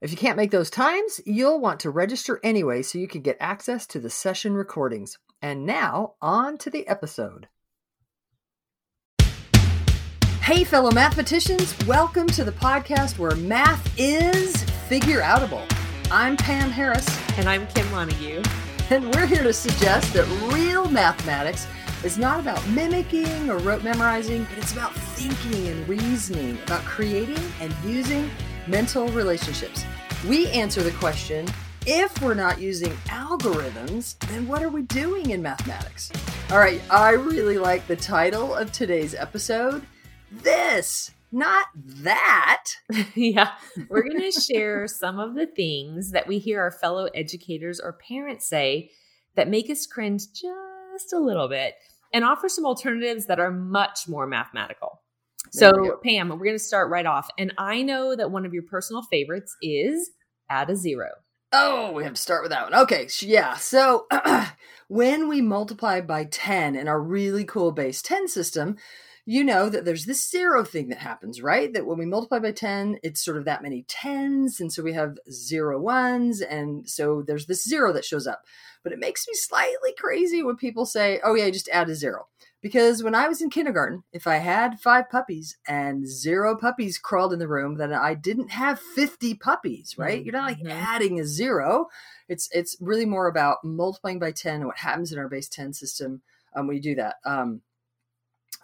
If you can't make those times, you'll want to register anyway so you can get access to the session recordings. And now, on to the episode. Hey, fellow mathematicians, welcome to the podcast where math is figure outable. I'm Pam Harris. And I'm Kim Montague. And we're here to suggest that real mathematics is not about mimicking or rote memorizing, but it's about thinking and reasoning, about creating and using mental relationships. We answer the question if we're not using algorithms, then what are we doing in mathematics? All right, I really like the title of today's episode This, not that. yeah, we're going to share some of the things that we hear our fellow educators or parents say that make us cringe just a little bit and offer some alternatives that are much more mathematical. So, Pam, we're going to start right off. And I know that one of your personal favorites is add a zero. Oh, we have to start with that one. Okay, yeah. So, when we multiply by 10 in our really cool base 10 system, you know that there's this zero thing that happens, right? That when we multiply by 10, it's sort of that many tens. And so we have zero ones. And so there's this zero that shows up. But it makes me slightly crazy when people say, oh, yeah, just add a zero. Because when I was in kindergarten, if I had five puppies and zero puppies crawled in the room, then I didn't have 50 puppies, right? Mm-hmm. You're not like mm-hmm. adding a zero. It's it's really more about multiplying by 10 and what happens in our base 10 system um, when you do that. Um,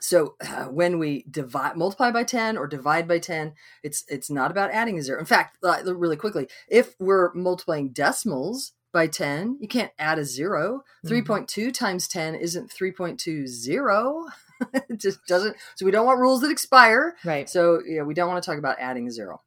so uh, when we divide multiply by 10 or divide by 10 it's it's not about adding a zero in fact uh, really quickly if we're multiplying decimals by 10. You can't add a 0. Mm-hmm. 3.2 times 10 isn't 3.20. it just doesn't. So we don't want rules that expire. Right. So yeah, we don't want to talk about adding a zero.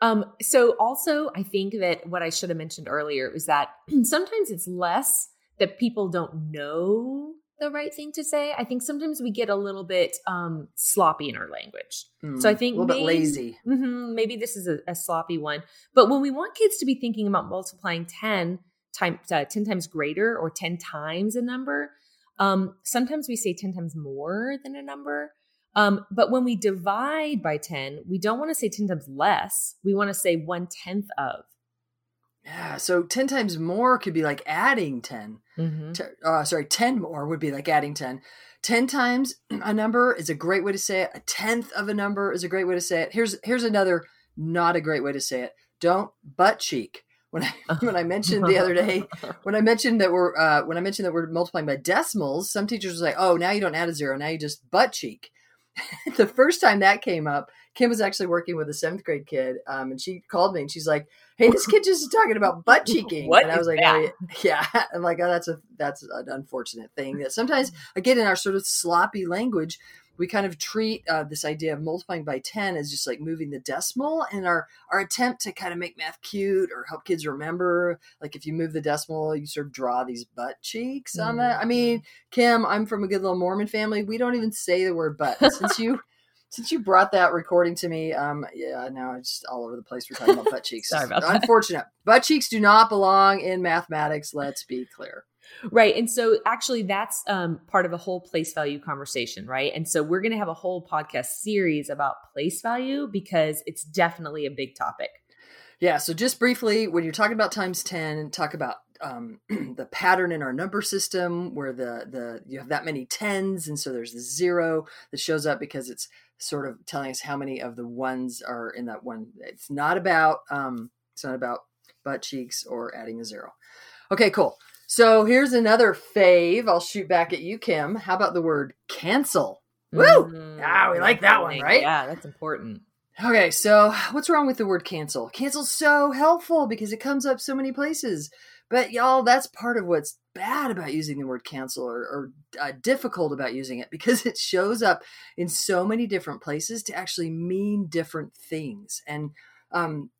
Um, so also I think that what I should have mentioned earlier is that sometimes it's less that people don't know the right thing to say. I think sometimes we get a little bit um, sloppy in our language. Mm, so I think a little maybe, bit lazy. Mm-hmm, maybe this is a, a, sloppy one. But when we want kids to be thinking about multiplying 10 times uh, 10 times greater or 10 times a number, um, sometimes we say 10 times more than a number. Um, but when we divide by 10, we don't want to say 10 times less. We want to say one tenth of. Yeah, so 10 times more could be like adding 10. Mm-hmm. uh, sorry, 10 more would be like adding 10. 10 times a number is a great way to say it. A tenth of a number is a great way to say it. Here's here's another not a great way to say it. Don't butt cheek. When I when I mentioned the other day, when I mentioned that we're uh, when I mentioned that we're multiplying by decimals, some teachers were like, "Oh, now you don't add a zero. Now you just butt cheek." the first time that came up, Kim was actually working with a seventh grade kid, um, and she called me and she's like, "Hey, this kid just is talking about butt cheeking," and I was like, oh, yeah. yeah." I'm like, "Oh, that's a that's an unfortunate thing that sometimes again in our sort of sloppy language." We kind of treat uh, this idea of multiplying by 10 as just like moving the decimal and our, our attempt to kind of make math cute or help kids remember. Like if you move the decimal, you sort of draw these butt cheeks on that. I mean, mm-hmm. Kim, I'm from a good little Mormon family. We don't even say the word butt. Since you since you brought that recording to me, um, yeah, now it's just all over the place. We're talking about butt cheeks. Sorry about that. Unfortunate. Butt cheeks do not belong in mathematics. Let's be clear. Right. And so actually that's um, part of a whole place value conversation, right? And so we're going to have a whole podcast series about place value because it's definitely a big topic. Yeah. So just briefly, when you're talking about times 10, talk about um, the pattern in our number system where the the you have that many tens and so there's the zero that shows up because it's sort of telling us how many of the ones are in that one. It's not about um it's not about butt cheeks or adding a zero. Okay cool. So here's another fave. I'll shoot back at you kim. How about the word cancel? Woo! Mm, ah we like that one right? Yeah that's important. Okay so what's wrong with the word cancel? Cancel's so helpful because it comes up so many places but y'all, that's part of what's bad about using the word cancel or, or uh, difficult about using it because it shows up in so many different places to actually mean different things. And um,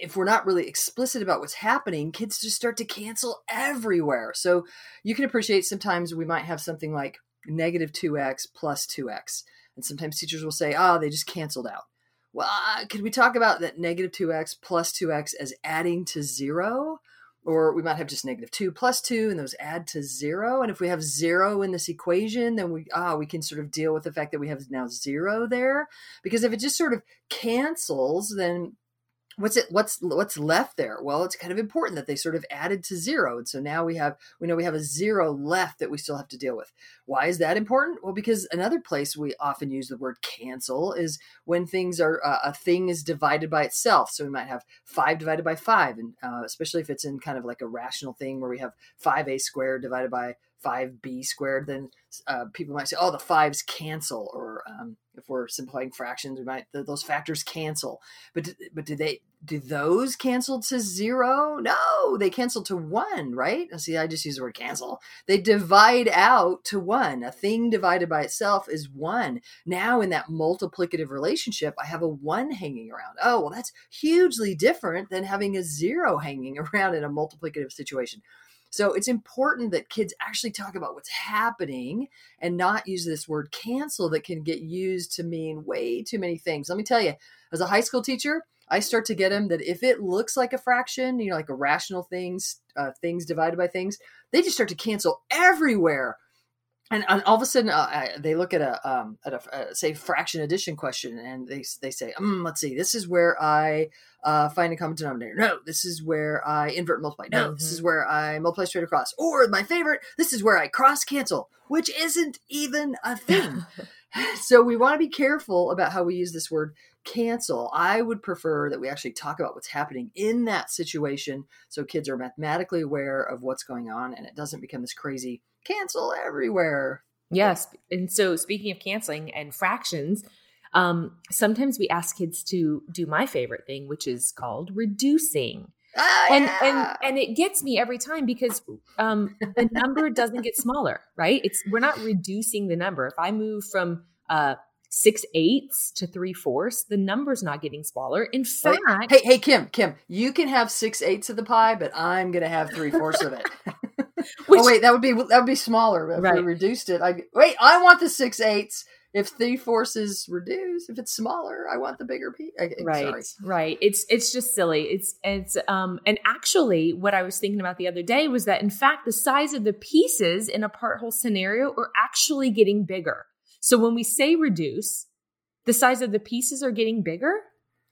if we're not really explicit about what's happening, kids just start to cancel everywhere. So you can appreciate sometimes we might have something like negative 2x plus 2x. And sometimes teachers will say, oh, they just canceled out. Well, uh, could we talk about that negative 2x plus 2x as adding to zero? Or we might have just negative 2 plus 2 and those add to 0. And if we have 0 in this equation, then we ah we can sort of deal with the fact that we have now 0 there. Because if it just sort of cancels, then what's it what's what's left there? Well it's kind of important that they sort of added to zero. And so now we have we know we have a zero left that we still have to deal with. Why is that important? Well because another place we often use the word cancel is when things are uh, a thing is divided by itself. So we might have five divided by five. And uh, especially if it's in kind of like a rational thing where we have 5a squared divided by 5b squared, then uh, people might say, oh, the fives cancel. Or um, if we're simplifying fractions, we might those factors cancel. But but do they do those cancel to zero? No, they cancel to one, right? See, I just use the word cancel. They divide out to one. A thing divided by itself is one. Now in that multiplicative relationship, I have a one hanging around. Oh, well, that's hugely different than having a zero hanging around in a multiplicative situation. So it's important that kids actually talk about what's happening and not use this word cancel that can get used to mean way too many things. Let me tell you, as a high school teacher, I start to get them that if it looks like a fraction, you know, like a rational things, uh, things divided by things, they just start to cancel everywhere and, and, all of a sudden uh, they look at a um, at a uh, say fraction addition question and they they say mm, let's see this is where I uh, find a common denominator no this is where I invert and multiply no mm-hmm. this is mm-hmm. where I multiply straight across or my favorite this is where I cross cancel which isn't even a thing so we want to be careful about how we use this word cancel I would prefer that we actually talk about what's happening in that situation so kids are mathematically aware of what's going on and it doesn't become this crazy cancel everywhere. Yes. And so speaking of canceling and fractions, um, sometimes we ask kids to do my favorite thing, which is called reducing. Oh, and, yeah. and and it gets me every time because um, the number doesn't get smaller, right? It's we're not reducing the number. If I move from uh, six eighths to three fourths, the number's not getting smaller. In fact, hey, hey, Kim, Kim, you can have six eighths of the pie, but I'm gonna have three fourths of it. Which, oh wait, that would be that would be smaller if right. we reduced it. I wait, I want the six eighths. If three fourths is reduced, if it's smaller, I want the bigger piece. Right, sorry. right. It's it's just silly. It's it's um and actually, what I was thinking about the other day was that in fact the size of the pieces in a part whole scenario are actually getting bigger. So when we say reduce, the size of the pieces are getting bigger.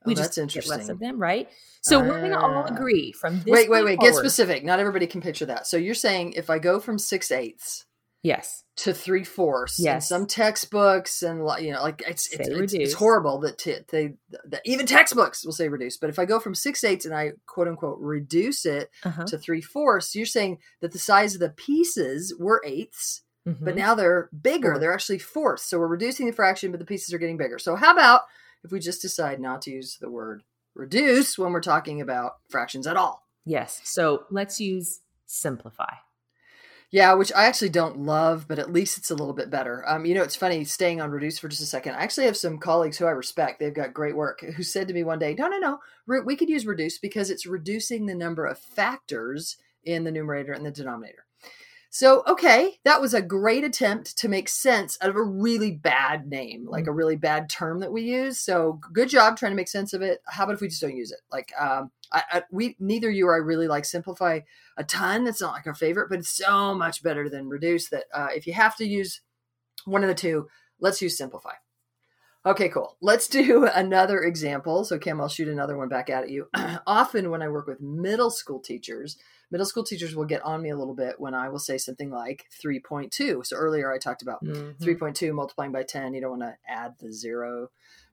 We oh, just get less of them, right? So uh, we're going to all agree from this. Wait, wait, wait. Forward, get specific. Not everybody can picture that. So you're saying if I go from six eighths, yes, to three fourths, yes, some textbooks and you know, like it's it's, it's, it's, horrible that t- they that even textbooks will say reduce. But if I go from six eighths and I quote unquote reduce it uh-huh. to three fourths, you're saying that the size of the pieces were eighths. Mm-hmm. But now they're bigger. Fourth. They're actually fourths. So we're reducing the fraction, but the pieces are getting bigger. So how about if we just decide not to use the word reduce when we're talking about fractions at all. Yes. So let's use simplify. Yeah, which I actually don't love, but at least it's a little bit better. Um, you know, it's funny staying on reduce for just a second. I actually have some colleagues who I respect. They've got great work. Who said to me one day, "No, no, no, we could use reduce because it's reducing the number of factors in the numerator and the denominator." So, okay, that was a great attempt to make sense out of a really bad name, like a mm. really bad term that we use. So, good job trying to make sense of it. How about if we just don't use it? Like, um, I, I, we neither you or I really like simplify a ton. That's not like our favorite, but it's so much better than reduce. That uh, if you have to use one of the two, let's use simplify. Okay, cool. Let's do another example. So, Kim, I'll shoot another one back at you. Often, when I work with middle school teachers, middle school teachers will get on me a little bit when I will say something like 3.2. So earlier I talked about mm-hmm. 3.2 multiplying by 10. You don't want to add the zero.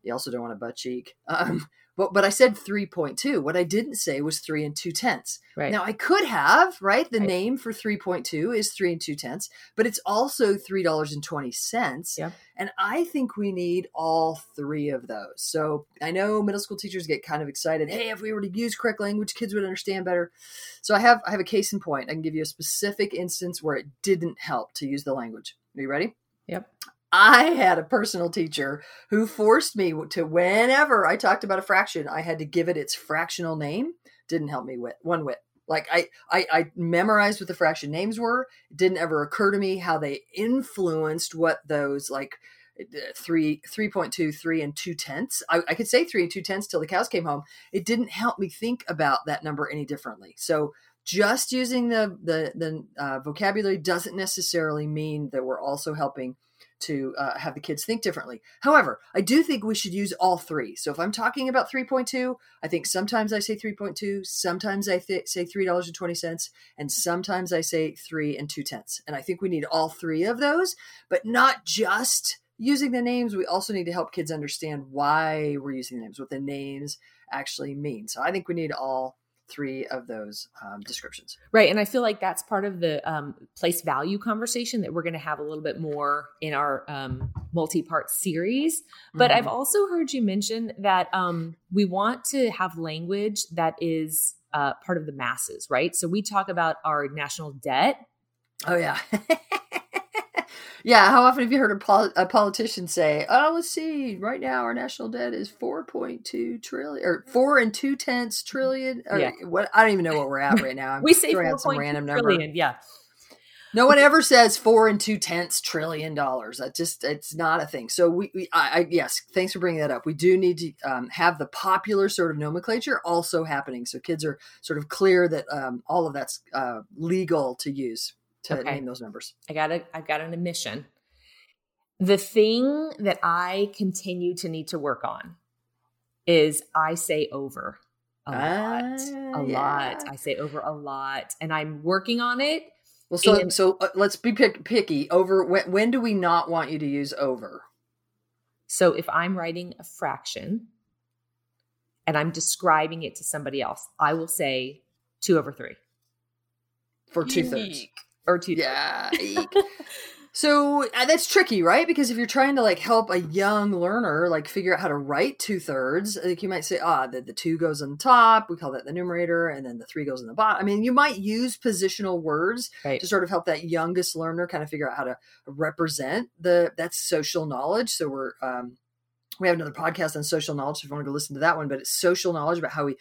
You also don't want a butt cheek. Um, but but I said 3.2. What I didn't say was three and two tenths. Right. Now I could have, right? The right. name for 3.2 is three and two tenths, but it's also three dollars and twenty cents. Yeah. And I think we need all three of those. So I know middle school teachers get kind of excited. Hey, if we were to use correct language, kids would understand better. So I have I have a case in point. I can give you a specific instance where it didn't help to use the language. Are you ready? Yep. I had a personal teacher who forced me to whenever I talked about a fraction, I had to give it its fractional name. Didn't help me wit one whit. Like I, I, I memorized what the fraction names were. It didn't ever occur to me how they influenced what those like uh, three, three point two, three and two tenths. I, I could say three and two tenths till the cows came home. It didn't help me think about that number any differently. So just using the the the uh, vocabulary doesn't necessarily mean that we're also helping to uh, have the kids think differently. However, I do think we should use all three. So if I'm talking about 3.2, I think sometimes I say 3.2, sometimes I th- say $3.20, and sometimes I say 3 and 2 tenths. And I think we need all three of those, but not just using the names. We also need to help kids understand why we're using the names, what the names actually mean. So I think we need all three of those um, descriptions. Right. And I feel like that's part of the um, place value conversation that we're going to have a little bit more in our um, multi part series. But mm-hmm. I've also heard you mention that um, we want to have language that is uh, part of the masses, right? So we talk about our national debt. Oh, yeah. Yeah, how often have you heard a, pol- a, politician say, "Oh, let's see, right now our national debt is four point two trillion or four and two tenths trillion? Or yeah. what? I don't even know what we're at right now. I'm we say four some random trillion, number. Yeah. No one ever says four and two tenths trillion dollars. That just it's not a thing. So we, we I, I, yes, thanks for bringing that up. We do need to um, have the popular sort of nomenclature also happening, so kids are sort of clear that um, all of that's uh, legal to use to okay. name those numbers. I got a, I've got an admission. The thing that I continue to need to work on is I say over a lot, uh, a yeah. lot. I say over a lot, and I'm working on it. Well, so and, so uh, let's be pick, picky. Over when, when do we not want you to use over? So if I'm writing a fraction and I'm describing it to somebody else, I will say two over three for two thirds or two. Yeah. so uh, that's tricky, right? Because if you're trying to like help a young learner like figure out how to write two thirds, like you might say, ah, the, the two goes on top. We call that the numerator, and then the three goes on the bottom. I mean, you might use positional words right. to sort of help that youngest learner kind of figure out how to represent the that's social knowledge. So we're um, we have another podcast on social knowledge if you want to go listen to that one but it's social knowledge about how we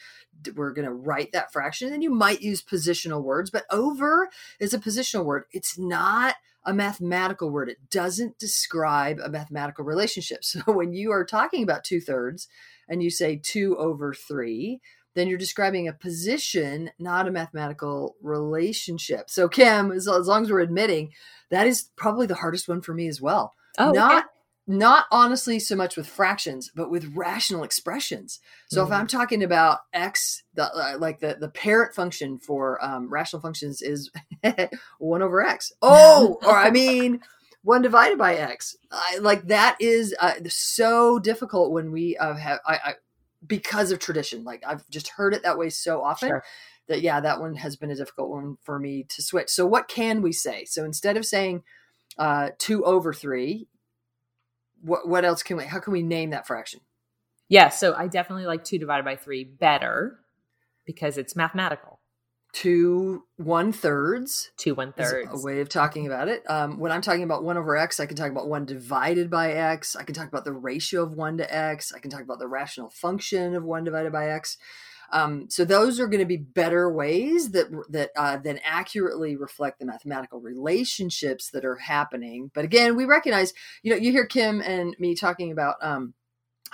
we're going to write that fraction. And you might use positional words but over is a positional word. It's not a mathematical word. It doesn't describe a mathematical relationship. So when you are talking about two-thirds and you say two over three then you're describing a position not a mathematical relationship. So kim as, as long as we're admitting that is probably the hardest one for me as well. Oh, not not honestly so much with fractions but with rational expressions. So mm-hmm. if i'm talking about x the, uh, like the, the parent function for um, rational functions is 1 over x. Oh or i mean 1 divided by x. I, like that is uh, so difficult when we uh, have I, I, because of tradition. Like i've just heard it that way so often sure. that yeah that one has been a difficult one for me to switch. So what can we say? So instead of saying uh, 2 over 3 what what else can we how can we name that fraction? Yeah so i definitely like 2 divided by 3 better because it's mathematical. Two one thirds two one thirds a way of talking about it. Um, when i'm talking about 1 over x i can talk about 1 divided by x. I can talk about the ratio of 1 to x. I can talk about the rational function of 1 divided by x um, so those are going to be better ways that that uh, then accurately reflect the mathematical relationships that are happening. But again, we recognize, you know, you hear Kim and me talking about um,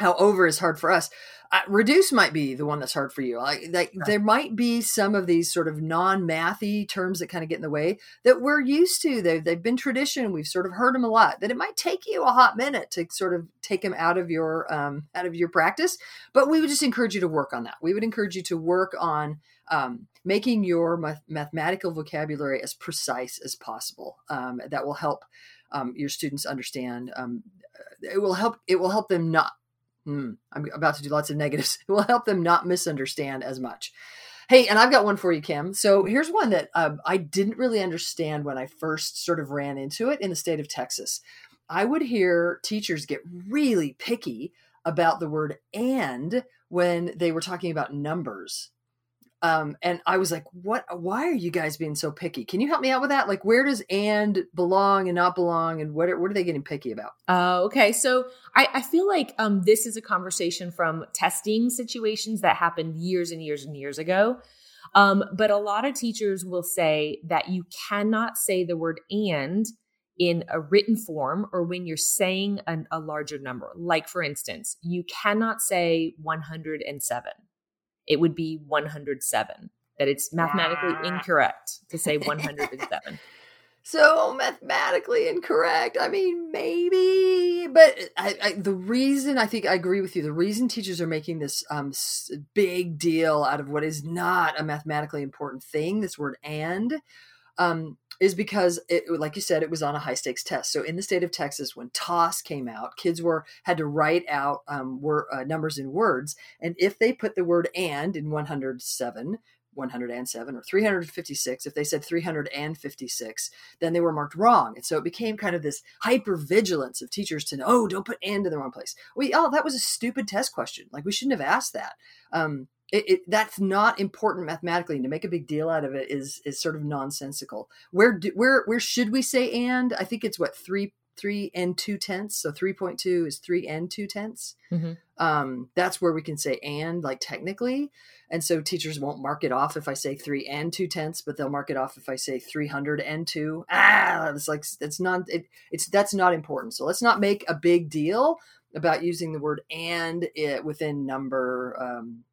how over is hard for us uh, reduce might be the one that's hard for you. Like, like right. there might be some of these sort of non-mathy terms that kind of get in the way that we're used to they've, they've been tradition. We've sort of heard them a lot that it might take you a hot minute to sort of take them out of your um, out of your practice but we would just encourage you to work on that. We would encourage you to work on um, making your math- mathematical vocabulary as precise as possible um, that will help um, your students understand um, it will help it will help them not Hmm, I'm about to do lots of negatives. It will help them not misunderstand as much. Hey, and I've got one for you, Kim. So here's one that um, I didn't really understand when I first sort of ran into it in the state of Texas. I would hear teachers get really picky about the word and when they were talking about numbers. Um, and I was like, what, why are you guys being so picky? Can you help me out with that? Like, where does and belong and not belong? And what, are, what are they getting picky about? Uh, okay. So I, I feel like um, this is a conversation from testing situations that happened years and years and years ago. Um, but a lot of teachers will say that you cannot say the word and in a written form or when you're saying an, a larger number. Like, for instance, you cannot say 107 it would be 107. That it's mathematically incorrect to say 107. so mathematically incorrect. I mean, maybe, but I, I, the reason I think I agree with you. The reason teachers are making this um, big deal out of what is not a mathematically important thing, this word "and," um, is because it like you said it was on a high stakes test. So in the state of texas when TAAS came out kids were had to write out um, were uh, numbers in words. And if they put the word and in 107 107 or 356 if they said 356 then they were marked wrong. And so it became kind of this hyper vigilance of teachers to know oh don't put and in the wrong place. We oh that was a stupid test question. Like we shouldn't have asked that. Um, it, it, that's not important mathematically and to make a big deal out of it is is sort of nonsensical. Where do, where where should we say and i think it's what three three and two tenths? So 3.2 is three and two tenths. Mm-hmm. um, that's where we can say and like technically. And so teachers won't mark it off if i say three and two tenths but they'll mark it off if i say 300 and two. Ah it's like it's not it, it's that's not important. So let's not make a big deal about using the word and it within number um,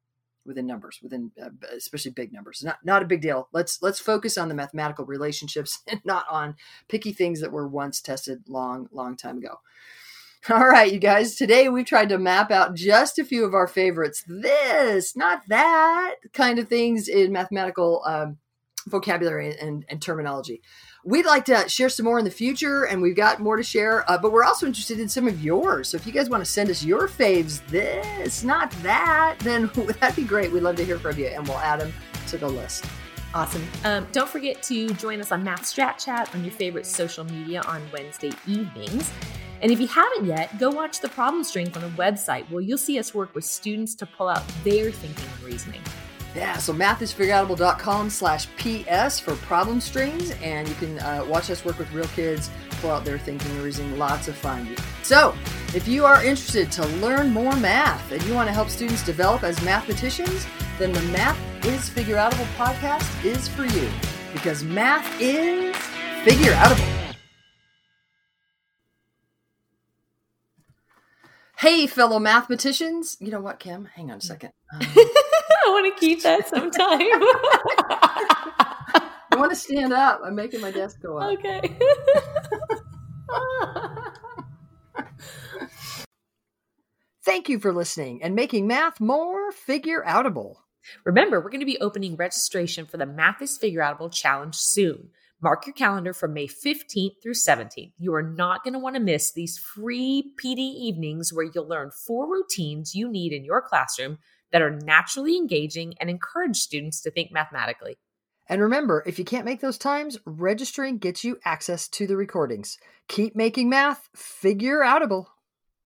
within numbers, within uh, especially big numbers. Not not a big deal. Let's let's focus on the mathematical relationships and not on picky things that were once tested long long time ago. All right, you guys. Today we've tried to map out just a few of our favorites. This, not that kind of things in mathematical um, vocabulary and, and terminology we'd like to share some more in the future and we've got more to share uh, but we're also interested in some of yours so if you guys want to send us your faves this not that then that'd be great we'd love to hear from you and we'll add them to the list Awesome. Um, don't forget to join us on Math Strat Chat on your favorite social media on Wednesday evenings. And if you haven't yet, go watch the problem strings on the website where you'll see us work with students to pull out their thinking and reasoning. Yeah, so mathisfigureoutable.com slash PS for problem strings, and you can uh, watch us work with real kids, pull out their thinking and reasoning. Lots of fun. So, if you are interested to learn more math and you want to help students develop as mathematicians, then the Math is Figure Figureoutable podcast is for you because math is figure figureoutable. Hey, fellow mathematicians. You know what, Kim? Hang on a second. Um, I want to keep that sometime. I want to stand up. I'm making my desk go up. Okay. Thank you for listening and making math more figure outable. Remember, we're going to be opening registration for the Math is Figure Outable Challenge soon. Mark your calendar from May 15th through 17th. You are not going to want to miss these free PD evenings where you'll learn four routines you need in your classroom that are naturally engaging and encourage students to think mathematically. And remember, if you can't make those times, registering gets you access to the recordings. Keep making math figure outable.